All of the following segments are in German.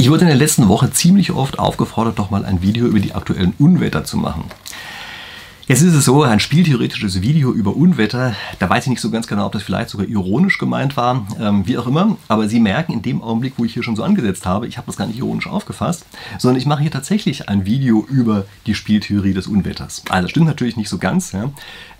Ich wurde in der letzten Woche ziemlich oft aufgefordert, doch mal ein Video über die aktuellen Unwetter zu machen. Jetzt ist es so, ein spieltheoretisches Video über Unwetter, da weiß ich nicht so ganz genau, ob das vielleicht sogar ironisch gemeint war, ähm, wie auch immer. Aber Sie merken in dem Augenblick, wo ich hier schon so angesetzt habe, ich habe das gar nicht ironisch aufgefasst, sondern ich mache hier tatsächlich ein Video über die Spieltheorie des Unwetters. Also das stimmt natürlich nicht so ganz. Ja.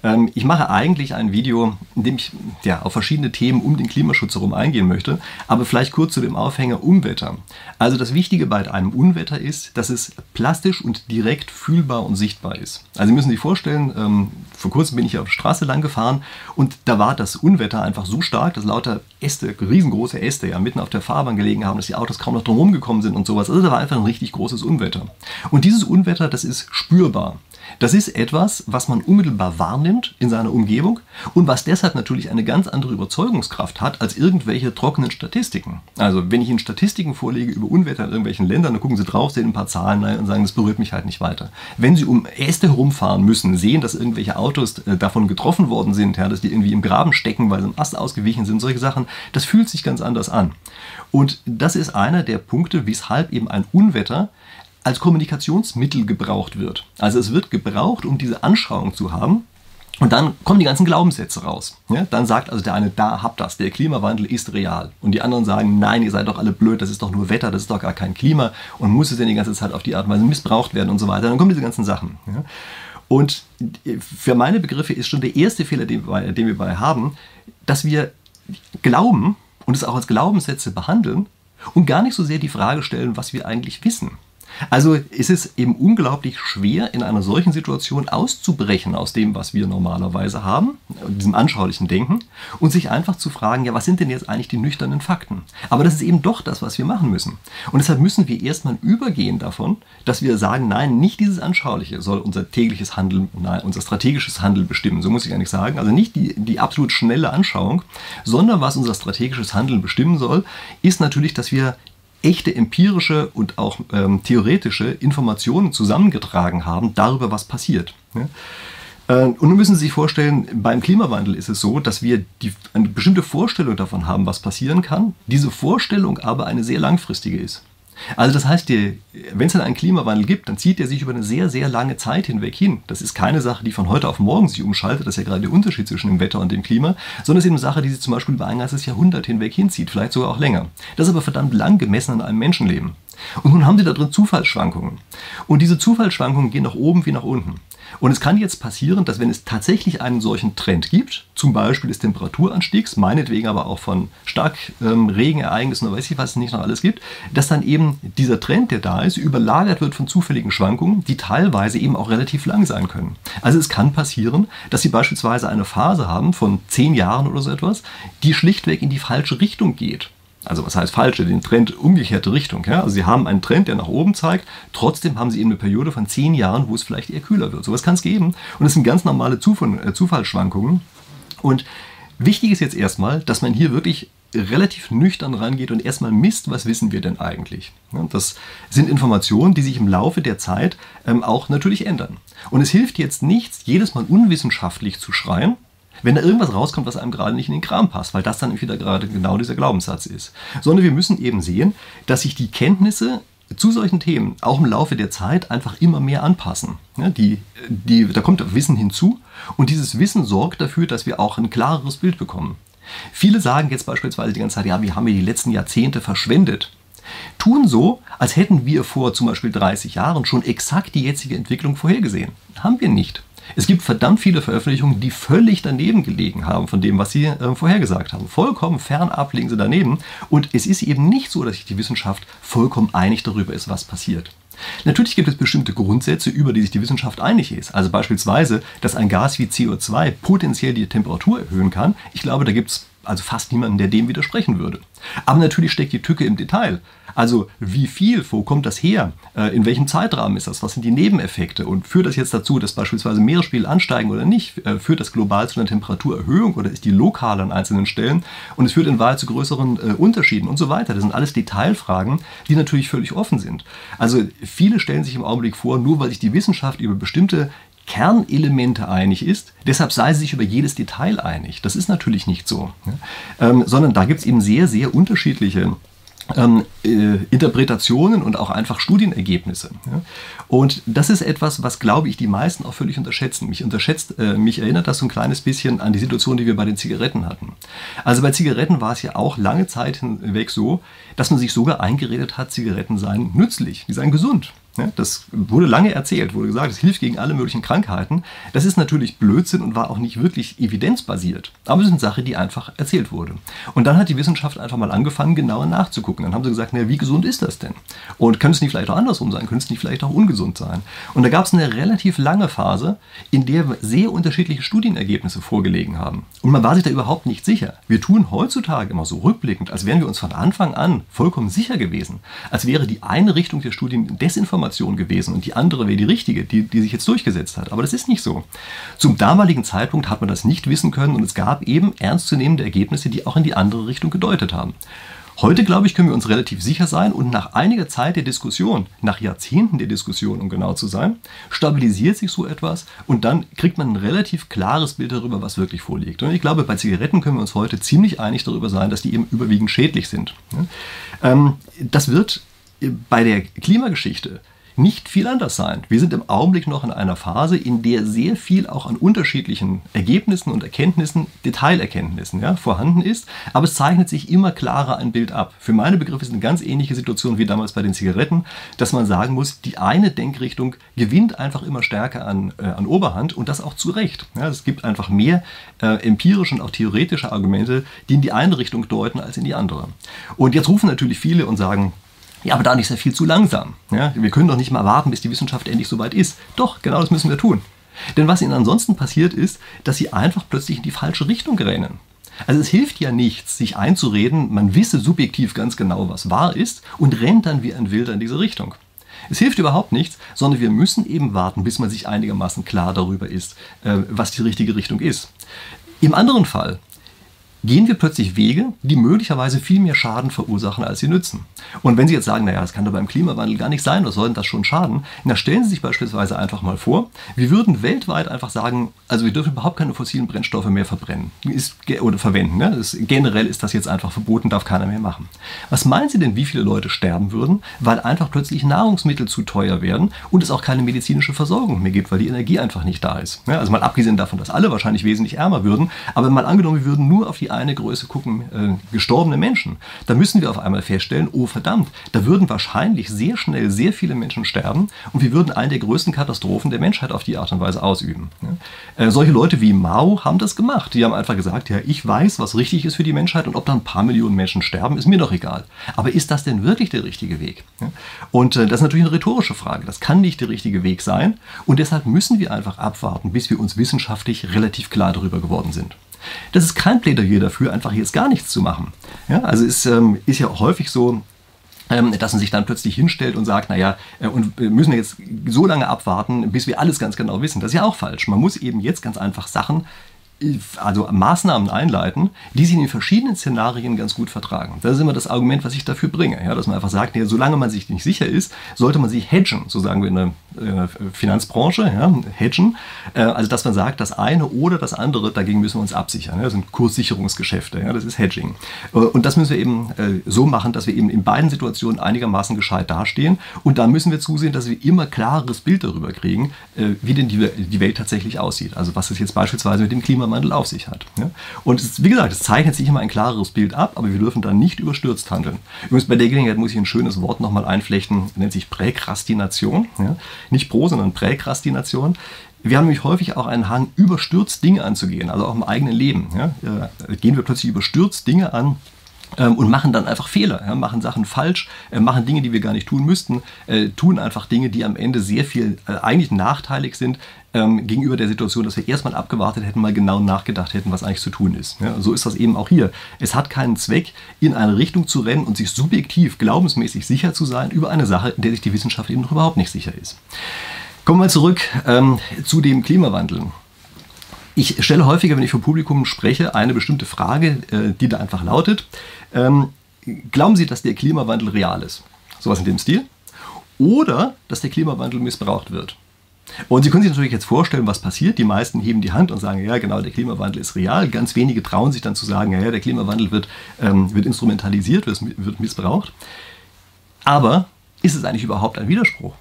Ähm, ich mache eigentlich ein Video, in dem ich ja, auf verschiedene Themen um den Klimaschutz herum eingehen möchte, aber vielleicht kurz zu dem Aufhänger Unwetter. Also das Wichtige bei einem Unwetter ist, dass es plastisch und direkt fühlbar und sichtbar ist. Also Sie müssen sich vorstellen, ähm, vor kurzem bin ich auf der Straße lang gefahren und da war das Unwetter einfach so stark, dass lauter Äste, riesengroße Äste ja mitten auf der Fahrbahn gelegen haben, dass die Autos kaum noch drumherum gekommen sind und sowas. Also da war einfach ein richtig großes Unwetter. Und dieses Unwetter, das ist spürbar. Das ist etwas, was man unmittelbar wahrnimmt in seiner Umgebung und was deshalb natürlich eine ganz andere Überzeugungskraft hat als irgendwelche trockenen Statistiken. Also wenn ich Ihnen Statistiken vorlege über Unwetter in irgendwelchen Ländern, dann gucken Sie drauf, sehen ein paar Zahlen und sagen, das berührt mich halt nicht weiter. Wenn Sie um Äste herumfahren müssen, sehen, dass irgendwelche Autos äh, davon getroffen worden sind, ja, dass die irgendwie im Graben stecken, weil sie im Ast ausgewichen sind, solche Sachen, das fühlt sich ganz anders an. Und das ist einer der Punkte, weshalb eben ein Unwetter als Kommunikationsmittel gebraucht wird. Also es wird gebraucht, um diese Anschauung zu haben. Und dann kommen die ganzen Glaubenssätze raus. Ja, dann sagt also der eine, da habt das, der Klimawandel ist real. Und die anderen sagen, nein, ihr seid doch alle blöd, das ist doch nur Wetter, das ist doch gar kein Klima und muss es denn die ganze Zeit auf die Art und Weise missbraucht werden und so weiter. Dann kommen diese ganzen Sachen. Ja. Und für meine Begriffe ist schon der erste Fehler, den wir, den wir bei haben, dass wir glauben und es auch als Glaubenssätze behandeln und gar nicht so sehr die Frage stellen, was wir eigentlich wissen. Also ist es eben unglaublich schwer, in einer solchen Situation auszubrechen aus dem, was wir normalerweise haben, diesem anschaulichen Denken, und sich einfach zu fragen, ja, was sind denn jetzt eigentlich die nüchternen Fakten? Aber das ist eben doch das, was wir machen müssen. Und deshalb müssen wir erstmal übergehen davon, dass wir sagen, nein, nicht dieses Anschauliche soll unser tägliches Handeln, nein, unser strategisches Handeln bestimmen. So muss ich eigentlich sagen. Also nicht die, die absolut schnelle Anschauung, sondern was unser strategisches Handeln bestimmen soll, ist natürlich, dass wir echte empirische und auch ähm, theoretische Informationen zusammengetragen haben darüber, was passiert. Ja? Äh, und nun müssen Sie sich vorstellen, beim Klimawandel ist es so, dass wir die, eine bestimmte Vorstellung davon haben, was passieren kann, diese Vorstellung aber eine sehr langfristige ist. Also das heißt, wenn es dann einen Klimawandel gibt, dann zieht er sich über eine sehr, sehr lange Zeit hinweg hin. Das ist keine Sache, die von heute auf morgen sich umschaltet, das ist ja gerade der Unterschied zwischen dem Wetter und dem Klima, sondern es ist eben eine Sache, die sich zum Beispiel über ein ganzes Jahrhundert hinweg hinzieht, vielleicht sogar auch länger. Das ist aber verdammt lang gemessen an einem Menschenleben. Und nun haben Sie da drin Zufallsschwankungen. Und diese Zufallsschwankungen gehen nach oben wie nach unten. Und es kann jetzt passieren, dass wenn es tatsächlich einen solchen Trend gibt, zum Beispiel des Temperaturanstiegs, meinetwegen aber auch von Starkregenereignissen ähm, oder weiß ich was es nicht noch alles gibt, dass dann eben dieser Trend, der da ist, überlagert wird von zufälligen Schwankungen, die teilweise eben auch relativ lang sein können. Also es kann passieren, dass Sie beispielsweise eine Phase haben von zehn Jahren oder so etwas, die schlichtweg in die falsche Richtung geht. Also was heißt falsche, den Trend umgekehrte Richtung. Ja? Also Sie haben einen Trend, der nach oben zeigt, trotzdem haben Sie eben eine Periode von zehn Jahren, wo es vielleicht eher kühler wird. Sowas kann es geben und es sind ganz normale Zufall, äh, Zufallsschwankungen. Und wichtig ist jetzt erstmal, dass man hier wirklich relativ nüchtern rangeht und erstmal misst, was wissen wir denn eigentlich. Das sind Informationen, die sich im Laufe der Zeit ähm, auch natürlich ändern. Und es hilft jetzt nichts, jedes Mal unwissenschaftlich zu schreien, wenn da irgendwas rauskommt, was einem gerade nicht in den Kram passt, weil das dann wieder gerade genau dieser Glaubenssatz ist. Sondern wir müssen eben sehen, dass sich die Kenntnisse zu solchen Themen auch im Laufe der Zeit einfach immer mehr anpassen. Die, die, da kommt Wissen hinzu und dieses Wissen sorgt dafür, dass wir auch ein klareres Bild bekommen. Viele sagen jetzt beispielsweise die ganze Zeit, ja, wir haben ja die letzten Jahrzehnte verschwendet. Tun so, als hätten wir vor zum Beispiel 30 Jahren schon exakt die jetzige Entwicklung vorhergesehen. Haben wir nicht. Es gibt verdammt viele Veröffentlichungen, die völlig daneben gelegen haben von dem, was sie äh, vorhergesagt haben. Vollkommen fernab liegen sie daneben. Und es ist eben nicht so, dass sich die Wissenschaft vollkommen einig darüber ist, was passiert. Natürlich gibt es bestimmte Grundsätze, über die sich die Wissenschaft einig ist. Also beispielsweise, dass ein Gas wie CO2 potenziell die Temperatur erhöhen kann. Ich glaube, da gibt es also fast niemanden, der dem widersprechen würde. Aber natürlich steckt die Tücke im Detail. Also wie viel, wo kommt das her, äh, in welchem Zeitrahmen ist das, was sind die Nebeneffekte und führt das jetzt dazu, dass beispielsweise Meeresspiegel ansteigen oder nicht, äh, führt das global zu einer Temperaturerhöhung oder ist die lokal an einzelnen Stellen und es führt in Wahrheit zu größeren äh, Unterschieden und so weiter. Das sind alles Detailfragen, die natürlich völlig offen sind. Also viele stellen sich im Augenblick vor, nur weil sich die Wissenschaft über bestimmte Kernelemente einig ist, deshalb sei sie sich über jedes Detail einig. Das ist natürlich nicht so, ähm, sondern da gibt es eben sehr, sehr unterschiedliche ähm, äh, Interpretationen und auch einfach Studienergebnisse. Ja? Und das ist etwas, was, glaube ich, die meisten auch völlig unterschätzen. Mich, unterschätzt, äh, mich erinnert das so ein kleines bisschen an die Situation, die wir bei den Zigaretten hatten. Also bei Zigaretten war es ja auch lange Zeit hinweg so, dass man sich sogar eingeredet hat, Zigaretten seien nützlich, die seien gesund. Das wurde lange erzählt, wurde gesagt, es hilft gegen alle möglichen Krankheiten. Das ist natürlich Blödsinn und war auch nicht wirklich evidenzbasiert. Aber es ist eine Sache, die einfach erzählt wurde. Und dann hat die Wissenschaft einfach mal angefangen, genauer nachzugucken. Dann haben sie gesagt, na, wie gesund ist das denn? Und könnte es nicht vielleicht auch andersrum sein? Könnte es nicht vielleicht auch ungesund sein? Und da gab es eine relativ lange Phase, in der sehr unterschiedliche Studienergebnisse vorgelegen haben. Und man war sich da überhaupt nicht sicher. Wir tun heutzutage immer so rückblickend, als wären wir uns von Anfang an vollkommen sicher gewesen. Als wäre die eine Richtung der Studien Desinformation Information gewesen und die andere wäre die richtige, die, die sich jetzt durchgesetzt hat. Aber das ist nicht so. Zum damaligen Zeitpunkt hat man das nicht wissen können und es gab eben ernstzunehmende Ergebnisse, die auch in die andere Richtung gedeutet haben. Heute, glaube ich, können wir uns relativ sicher sein und nach einiger Zeit der Diskussion, nach Jahrzehnten der Diskussion, um genau zu sein, stabilisiert sich so etwas und dann kriegt man ein relativ klares Bild darüber, was wirklich vorliegt. Und ich glaube, bei Zigaretten können wir uns heute ziemlich einig darüber sein, dass die eben überwiegend schädlich sind. Ähm, das wird bei der Klimageschichte nicht viel anders sein. Wir sind im Augenblick noch in einer Phase, in der sehr viel auch an unterschiedlichen Ergebnissen und Erkenntnissen, Detailerkenntnissen ja, vorhanden ist, aber es zeichnet sich immer klarer ein Bild ab. Für meine Begriffe ist eine ganz ähnliche Situation wie damals bei den Zigaretten, dass man sagen muss, die eine Denkrichtung gewinnt einfach immer stärker an, äh, an Oberhand und das auch zu Recht. Ja, es gibt einfach mehr äh, empirische und auch theoretische Argumente, die in die eine Richtung deuten als in die andere. Und jetzt rufen natürlich viele und sagen, ja, aber da ist ja viel zu langsam. Ja, wir können doch nicht mal warten, bis die Wissenschaft endlich soweit ist. Doch, genau das müssen wir tun. Denn was ihnen ansonsten passiert ist, dass sie einfach plötzlich in die falsche Richtung rennen. Also es hilft ja nichts, sich einzureden, man wisse subjektiv ganz genau, was wahr ist und rennt dann wie ein Wilder in diese Richtung. Es hilft überhaupt nichts, sondern wir müssen eben warten, bis man sich einigermaßen klar darüber ist, äh, was die richtige Richtung ist. Im anderen Fall gehen wir plötzlich Wege, die möglicherweise viel mehr Schaden verursachen, als sie nützen. Und wenn Sie jetzt sagen, naja, das kann doch beim Klimawandel gar nicht sein, was soll denn das schon schaden? Na, stellen Sie sich beispielsweise einfach mal vor, wir würden weltweit einfach sagen, also wir dürfen überhaupt keine fossilen Brennstoffe mehr verbrennen ist, oder verwenden. Ne? Das, generell ist das jetzt einfach verboten, darf keiner mehr machen. Was meinen Sie denn, wie viele Leute sterben würden, weil einfach plötzlich Nahrungsmittel zu teuer werden und es auch keine medizinische Versorgung mehr gibt, weil die Energie einfach nicht da ist? Ja, also mal abgesehen davon, dass alle wahrscheinlich wesentlich ärmer würden, aber mal angenommen, wir würden nur auf die eine Größe gucken, äh, gestorbene Menschen, da müssen wir auf einmal feststellen, oh verdammt, da würden wahrscheinlich sehr schnell sehr viele Menschen sterben und wir würden eine der größten Katastrophen der Menschheit auf die Art und Weise ausüben. Ja? Äh, solche Leute wie Mao haben das gemacht. Die haben einfach gesagt, ja, ich weiß, was richtig ist für die Menschheit und ob da ein paar Millionen Menschen sterben, ist mir doch egal. Aber ist das denn wirklich der richtige Weg? Ja? Und äh, das ist natürlich eine rhetorische Frage. Das kann nicht der richtige Weg sein und deshalb müssen wir einfach abwarten, bis wir uns wissenschaftlich relativ klar darüber geworden sind. Das ist kein Plädoyer dafür, einfach jetzt gar nichts zu machen. Ja, also es ähm, ist ja häufig so, ähm, dass man sich dann plötzlich hinstellt und sagt, naja, äh, und wir müssen jetzt so lange abwarten, bis wir alles ganz genau wissen. Das ist ja auch falsch. Man muss eben jetzt ganz einfach Sachen also Maßnahmen einleiten, die sich in den verschiedenen Szenarien ganz gut vertragen. Das ist immer das Argument, was ich dafür bringe. Ja, dass man einfach sagt, ja, solange man sich nicht sicher ist, sollte man sich hedgen, so sagen wir in der, in der Finanzbranche, ja, hedgen. Äh, also dass man sagt, das eine oder das andere, dagegen müssen wir uns absichern. Ja, das sind Kurssicherungsgeschäfte, ja, das ist Hedging. Äh, und das müssen wir eben äh, so machen, dass wir eben in beiden Situationen einigermaßen gescheit dastehen. Und da müssen wir zusehen, dass wir immer klareres Bild darüber kriegen, wie denn die, die Welt tatsächlich aussieht. Also was es jetzt beispielsweise mit dem Klima Klimawandel auf sich hat. Und es, wie gesagt, es zeichnet sich immer ein klareres Bild ab, aber wir dürfen da nicht überstürzt handeln. Übrigens bei der Gelegenheit muss ich ein schönes Wort nochmal einflechten, nennt sich Präkrastination. Nicht Pro, sondern Präkrastination. Wir haben nämlich häufig auch einen Hang, überstürzt Dinge anzugehen, also auch im eigenen Leben. Äh, gehen wir plötzlich überstürzt Dinge an, und machen dann einfach Fehler, ja, machen Sachen falsch, äh, machen Dinge, die wir gar nicht tun müssten, äh, tun einfach Dinge, die am Ende sehr viel äh, eigentlich nachteilig sind ähm, gegenüber der Situation, dass wir erstmal abgewartet hätten, mal genau nachgedacht hätten, was eigentlich zu tun ist. Ja, so ist das eben auch hier. Es hat keinen Zweck, in eine Richtung zu rennen und sich subjektiv, glaubensmäßig sicher zu sein über eine Sache, in der sich die Wissenschaft eben noch überhaupt nicht sicher ist. Kommen wir zurück ähm, zu dem Klimawandel. Ich stelle häufiger, wenn ich vor Publikum spreche, eine bestimmte Frage, äh, die da einfach lautet, ähm, glauben Sie, dass der Klimawandel real ist? Sowas in dem Stil. Oder dass der Klimawandel missbraucht wird. Und Sie können sich natürlich jetzt vorstellen, was passiert. Die meisten heben die Hand und sagen, ja genau, der Klimawandel ist real. Ganz wenige trauen sich dann zu sagen, ja, der Klimawandel wird, ähm, wird instrumentalisiert, wird, wird missbraucht. Aber ist es eigentlich überhaupt ein Widerspruch?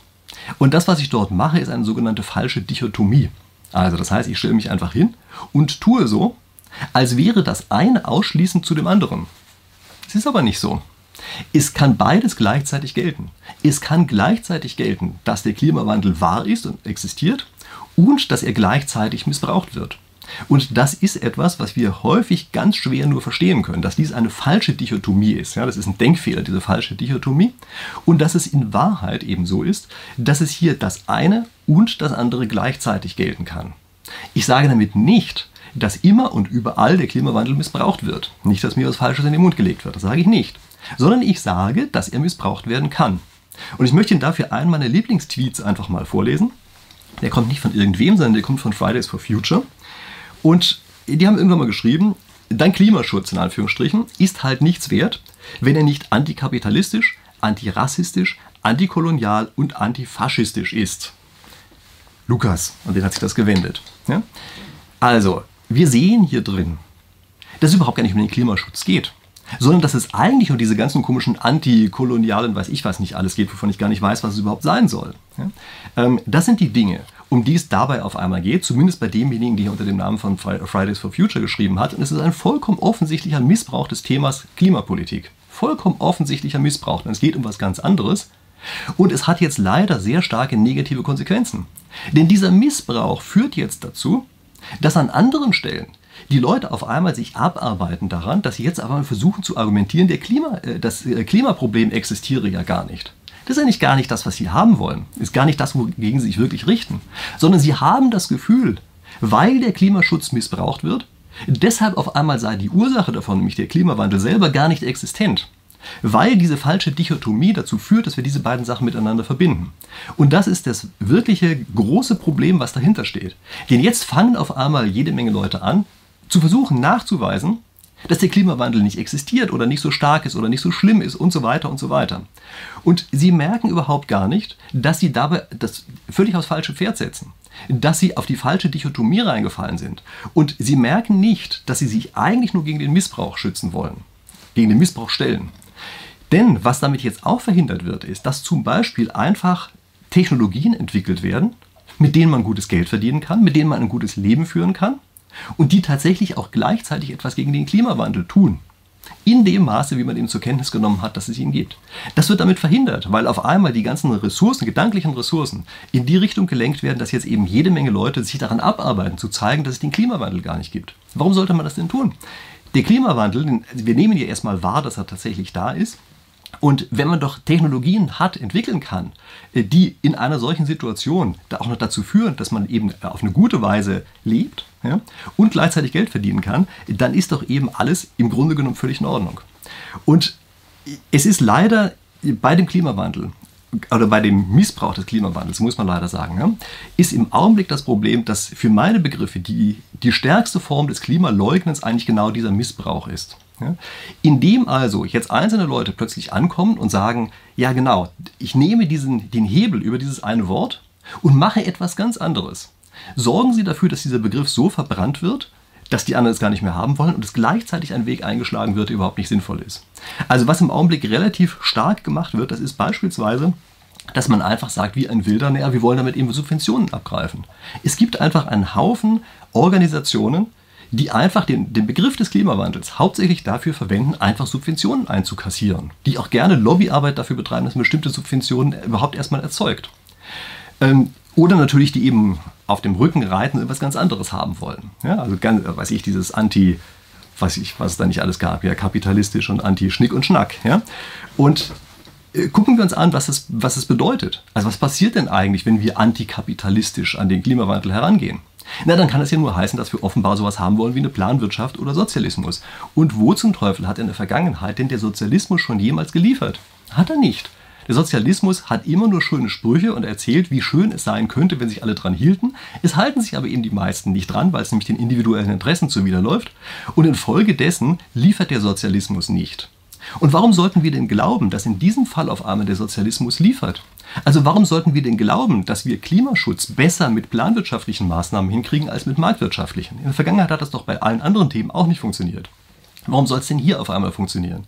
Und das, was ich dort mache, ist eine sogenannte falsche Dichotomie. Also das heißt, ich stelle mich einfach hin und tue so, als wäre das eine ausschließend zu dem anderen. Es ist aber nicht so. Es kann beides gleichzeitig gelten. Es kann gleichzeitig gelten, dass der Klimawandel wahr ist und existiert und dass er gleichzeitig missbraucht wird. Und das ist etwas, was wir häufig ganz schwer nur verstehen können, dass dies eine falsche Dichotomie ist. Ja, das ist ein Denkfehler, diese falsche Dichotomie. Und dass es in Wahrheit eben so ist, dass es hier das eine und das andere gleichzeitig gelten kann. Ich sage damit nicht, dass immer und überall der Klimawandel missbraucht wird. Nicht, dass mir was Falsches in den Mund gelegt wird, das sage ich nicht. Sondern ich sage, dass er missbraucht werden kann. Und ich möchte Ihnen dafür einen meiner Lieblingstweets einfach mal vorlesen. Der kommt nicht von irgendwem, sondern der kommt von Fridays for Future. Und die haben irgendwann mal geschrieben, dein Klimaschutz in Anführungsstrichen ist halt nichts wert, wenn er nicht antikapitalistisch, antirassistisch, antikolonial und antifaschistisch ist. Lukas, an den hat sich das gewendet. Ja? Also, wir sehen hier drin, dass es überhaupt gar nicht um den Klimaschutz geht, sondern dass es eigentlich um diese ganzen komischen antikolonialen, weiß ich was nicht alles geht, wovon ich gar nicht weiß, was es überhaupt sein soll. Ähm, das sind die Dinge, um die es dabei auf einmal geht, zumindest bei demjenigen, der unter dem Namen von Fridays for Future geschrieben hat. Und es ist ein vollkommen offensichtlicher Missbrauch des Themas Klimapolitik. Vollkommen offensichtlicher Missbrauch, denn es geht um was ganz anderes. Und es hat jetzt leider sehr starke negative Konsequenzen. Denn dieser Missbrauch führt jetzt dazu, dass an anderen Stellen die Leute auf einmal sich abarbeiten daran, dass sie jetzt aber versuchen zu argumentieren, der Klima, äh, das äh, Klimaproblem existiere ja gar nicht. Das ist eigentlich gar nicht das, was sie haben wollen. Ist gar nicht das, wogegen sie sich wirklich richten. Sondern sie haben das Gefühl, weil der Klimaschutz missbraucht wird, deshalb auf einmal sei die Ursache davon, nämlich der Klimawandel selber, gar nicht existent. Weil diese falsche Dichotomie dazu führt, dass wir diese beiden Sachen miteinander verbinden. Und das ist das wirkliche große Problem, was dahinter steht. Denn jetzt fangen auf einmal jede Menge Leute an, zu versuchen nachzuweisen, dass der Klimawandel nicht existiert oder nicht so stark ist oder nicht so schlimm ist und so weiter und so weiter. Und sie merken überhaupt gar nicht, dass sie dabei das völlig aufs falsche Pferd setzen, dass sie auf die falsche Dichotomie reingefallen sind. Und sie merken nicht, dass sie sich eigentlich nur gegen den Missbrauch schützen wollen, gegen den Missbrauch stellen. Denn was damit jetzt auch verhindert wird, ist, dass zum Beispiel einfach Technologien entwickelt werden, mit denen man gutes Geld verdienen kann, mit denen man ein gutes Leben führen kann und die tatsächlich auch gleichzeitig etwas gegen den Klimawandel tun. In dem Maße, wie man eben zur Kenntnis genommen hat, dass es ihn gibt. Das wird damit verhindert, weil auf einmal die ganzen Ressourcen, gedanklichen Ressourcen, in die Richtung gelenkt werden, dass jetzt eben jede Menge Leute sich daran abarbeiten, zu zeigen, dass es den Klimawandel gar nicht gibt. Warum sollte man das denn tun? Der Klimawandel, wir nehmen ja erstmal wahr, dass er tatsächlich da ist. Und wenn man doch Technologien hat, entwickeln kann, äh, die in einer solchen Situation auch noch dazu führen, dass man eben auf eine gute Weise lebt ja, und gleichzeitig Geld verdienen kann, dann ist doch eben alles im Grunde genommen völlig in Ordnung. Und es ist leider bei dem Klimawandel oder bei dem Missbrauch des Klimawandels, muss man leider sagen, ja, ist im Augenblick das Problem, dass für meine Begriffe die, die stärkste Form des Klimaleugnens eigentlich genau dieser Missbrauch ist. Ja? Indem also jetzt einzelne Leute plötzlich ankommen und sagen, ja genau, ich nehme diesen, den Hebel über dieses eine Wort und mache etwas ganz anderes. Sorgen Sie dafür, dass dieser Begriff so verbrannt wird, dass die anderen es gar nicht mehr haben wollen und es gleichzeitig ein Weg eingeschlagen wird, der überhaupt nicht sinnvoll ist. Also was im Augenblick relativ stark gemacht wird, das ist beispielsweise, dass man einfach sagt, wie ein Wilder, naja, wir wollen damit eben Subventionen abgreifen. Es gibt einfach einen Haufen Organisationen, die einfach den, den Begriff des Klimawandels hauptsächlich dafür verwenden, einfach Subventionen einzukassieren, die auch gerne Lobbyarbeit dafür betreiben, dass man bestimmte Subventionen überhaupt erstmal erzeugt. Ähm, oder natürlich die eben auf dem Rücken reiten und etwas ganz anderes haben wollen. Ja, also ganz, äh, weiß ich, dieses Anti, weiß ich, was es da nicht alles gab, ja, kapitalistisch und Anti-Schnick und Schnack. Ja? Und äh, gucken wir uns an, was es, was es bedeutet. Also was passiert denn eigentlich, wenn wir antikapitalistisch an den Klimawandel herangehen? Na, dann kann es ja nur heißen, dass wir offenbar sowas haben wollen wie eine Planwirtschaft oder Sozialismus. Und wo zum Teufel hat in der Vergangenheit denn der Sozialismus schon jemals geliefert? Hat er nicht. Der Sozialismus hat immer nur schöne Sprüche und erzählt, wie schön es sein könnte, wenn sich alle dran hielten. Es halten sich aber eben die meisten nicht dran, weil es nämlich den individuellen Interessen zuwiderläuft. Und infolgedessen liefert der Sozialismus nicht. Und warum sollten wir denn glauben, dass in diesem Fall auf einmal der Sozialismus liefert? Also warum sollten wir denn glauben, dass wir Klimaschutz besser mit planwirtschaftlichen Maßnahmen hinkriegen als mit marktwirtschaftlichen? In der Vergangenheit hat das doch bei allen anderen Themen auch nicht funktioniert. Warum soll es denn hier auf einmal funktionieren?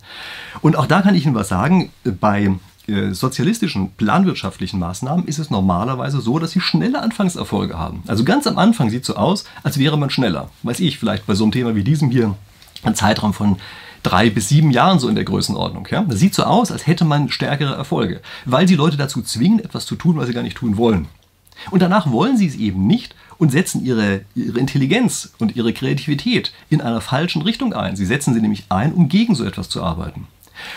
Und auch da kann ich Ihnen was sagen. Bei äh, sozialistischen, planwirtschaftlichen Maßnahmen ist es normalerweise so, dass sie schnelle Anfangserfolge haben. Also ganz am Anfang sieht es so aus, als wäre man schneller. Weiß ich, vielleicht bei so einem Thema wie diesem hier, ein Zeitraum von drei bis sieben Jahren so in der Größenordnung. Ja? Das sieht so aus, als hätte man stärkere Erfolge, weil sie Leute dazu zwingen, etwas zu tun, was sie gar nicht tun wollen. Und danach wollen sie es eben nicht und setzen ihre, ihre Intelligenz und ihre Kreativität in einer falschen Richtung ein. Sie setzen sie nämlich ein, um gegen so etwas zu arbeiten.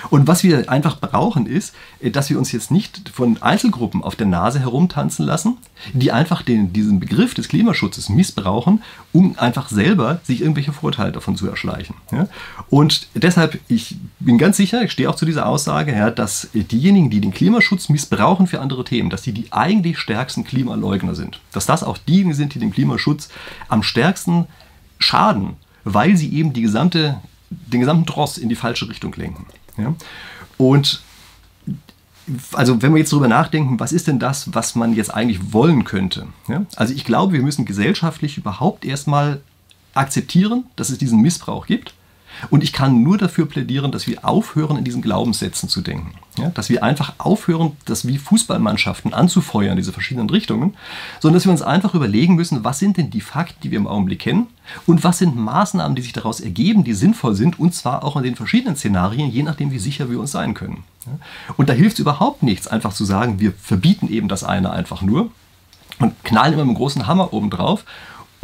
Und was wir einfach brauchen, ist, äh, dass wir uns jetzt nicht von Einzelgruppen auf der Nase herumtanzen lassen, die einfach den, diesen Begriff des Klimaschutzes missbrauchen, um einfach selber sich irgendwelche Vorteile davon zu erschleichen. Ja? Und deshalb, ich bin ganz sicher, ich stehe auch zu dieser Aussage, ja, dass diejenigen, die den Klimaschutz missbrauchen für andere Themen, dass die die eigentlich stärksten Klimaleugner sind. Dass das auch diejenigen sind, die den Klimaschutz am stärksten schaden, weil sie eben die gesamte, den gesamten Dross in die falsche Richtung lenken. Ja? Und also wenn wir jetzt darüber nachdenken, was ist denn das, was man jetzt eigentlich wollen könnte? Ja? Also ich glaube, wir müssen gesellschaftlich überhaupt erstmal akzeptieren, dass es diesen Missbrauch gibt und ich kann nur dafür plädieren, dass wir aufhören, in diesen Glaubenssätzen zu denken. Ja, dass wir einfach aufhören, das wie Fußballmannschaften anzufeuern, diese verschiedenen Richtungen, sondern dass wir uns einfach überlegen müssen, was sind denn die Fakten, die wir im Augenblick kennen und was sind Maßnahmen, die sich daraus ergeben, die sinnvoll sind und zwar auch in den verschiedenen Szenarien, je nachdem, wie sicher wir uns sein können. Ja, und da hilft es überhaupt nichts, einfach zu sagen, wir verbieten eben das eine einfach nur und knallen immer mit einem großen Hammer oben drauf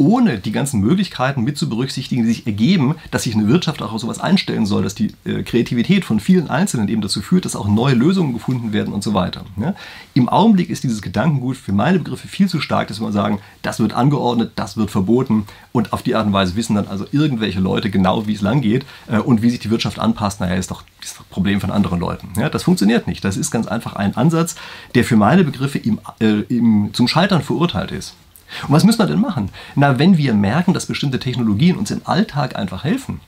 ohne die ganzen Möglichkeiten mit zu berücksichtigen, die sich ergeben, dass sich eine Wirtschaft auch auf sowas einstellen soll, dass die äh, Kreativität von vielen Einzelnen eben dazu führt, dass auch neue Lösungen gefunden werden und so weiter. Ja? Im Augenblick ist dieses Gedankengut für meine Begriffe viel zu stark, dass wir sagen, das wird angeordnet, das wird verboten und auf die Art und Weise wissen dann also irgendwelche Leute genau, wie es lang geht äh, und wie sich die Wirtschaft anpasst. Naja, ist doch das Problem von anderen Leuten. Ja? Das funktioniert nicht. Das ist ganz einfach ein Ansatz, der für meine Begriffe im, äh, im, zum Scheitern verurteilt ist. Und was müssen wir denn machen? Na, wenn wir merken, dass bestimmte Technologien uns im Alltag einfach helfen,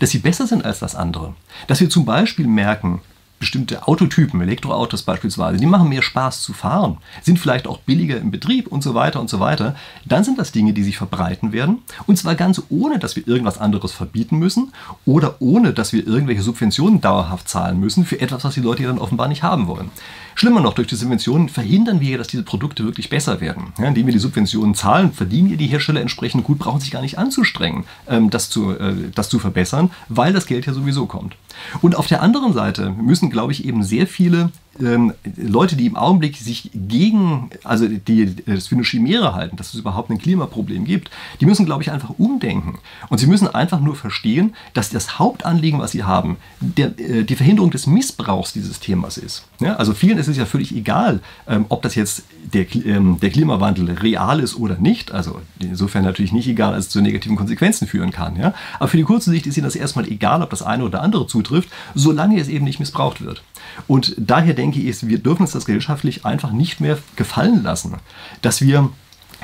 dass sie besser sind als das andere, dass wir zum Beispiel merken, bestimmte Autotypen, Elektroautos beispielsweise, die machen mehr Spaß zu fahren, sind vielleicht auch billiger im Betrieb und so weiter und so weiter, dann sind das Dinge, die sich verbreiten werden. Und zwar ganz ohne, dass wir irgendwas anderes verbieten müssen oder ohne, dass wir irgendwelche Subventionen dauerhaft zahlen müssen für etwas, was die Leute dann offenbar nicht haben wollen. Schlimmer noch, durch die Subventionen verhindern wir, dass diese Produkte wirklich besser werden. Ja, indem wir die Subventionen zahlen, verdienen wir die Hersteller entsprechend gut, brauchen sich gar nicht anzustrengen, ähm, das, zu, äh, das zu verbessern, weil das Geld ja sowieso kommt. Und auf der anderen Seite müssen, glaube ich, eben sehr viele ähm, Leute, die im Augenblick sich gegen, also die das für eine Chimäre halten, dass es überhaupt ein Klimaproblem gibt, die müssen, glaube ich, einfach umdenken. Und sie müssen einfach nur verstehen, dass das Hauptanliegen, was sie haben, der, äh, die Verhinderung des Missbrauchs dieses Themas ist. Ja, also vielen ist es ja völlig egal, ähm, ob das jetzt der, ähm, der Klimawandel real ist oder nicht. Also insofern natürlich nicht egal, als es zu negativen Konsequenzen führen kann. Ja? Aber für die kurze Sicht ist ihnen das erstmal egal, ob das eine oder andere zutrifft, solange es eben nicht missbraucht wird. Und daher denke ich, wir dürfen uns das gesellschaftlich einfach nicht mehr gefallen lassen, dass wir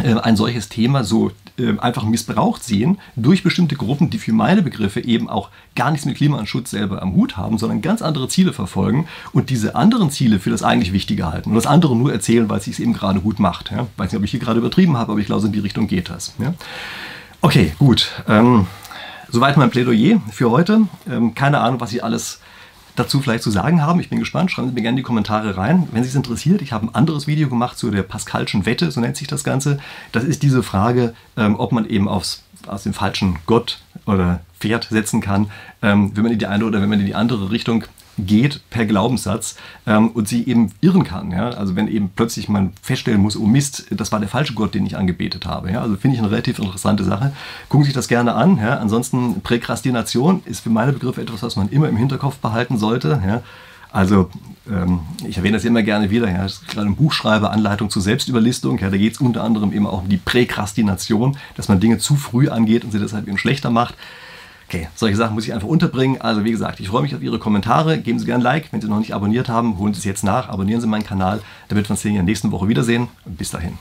äh, ein solches Thema so einfach missbraucht sehen durch bestimmte Gruppen, die für meine Begriffe eben auch gar nichts mit Klimaschutz selber am Hut haben, sondern ganz andere Ziele verfolgen und diese anderen Ziele für das eigentlich Wichtige halten und das andere nur erzählen, weil es sich eben gerade gut macht. Ja? Weiß nicht, ob ich hier gerade übertrieben habe, aber ich glaube, in die Richtung geht das. Ja? Okay, gut. Ähm, soweit mein Plädoyer für heute. Ähm, keine Ahnung, was ich alles dazu vielleicht zu sagen haben. Ich bin gespannt. Schreiben Sie mir gerne die Kommentare rein. Wenn Sie es interessiert, ich habe ein anderes Video gemacht zu der Pascalschen Wette, so nennt sich das Ganze. Das ist diese Frage, ähm, ob man eben aufs, aus dem falschen Gott oder Pferd setzen kann, ähm, wenn man in die eine oder wenn man in die andere Richtung geht per Glaubenssatz ähm, und sie eben irren kann. Ja? Also wenn eben plötzlich man feststellen muss, oh Mist, das war der falsche Gott, den ich angebetet habe. Ja? Also finde ich eine relativ interessante Sache. Gucken Sie sich das gerne an. Ja? Ansonsten Präkrastination ist für meine Begriffe etwas, was man immer im Hinterkopf behalten sollte. Ja? Also ähm, ich erwähne das immer gerne wieder, ja, gerade ein Buchschreiber, Anleitung zur Selbstüberlistung, ja, da geht es unter anderem eben auch um die Präkrastination, dass man Dinge zu früh angeht und sie deshalb eben schlechter macht. Okay, solche Sachen muss ich einfach unterbringen. Also wie gesagt, ich freue mich auf Ihre Kommentare. Geben Sie gerne ein Like. Wenn Sie noch nicht abonniert haben, holen Sie es jetzt nach. Abonnieren Sie meinen Kanal, damit wir uns in der nächsten Woche wiedersehen. Bis dahin.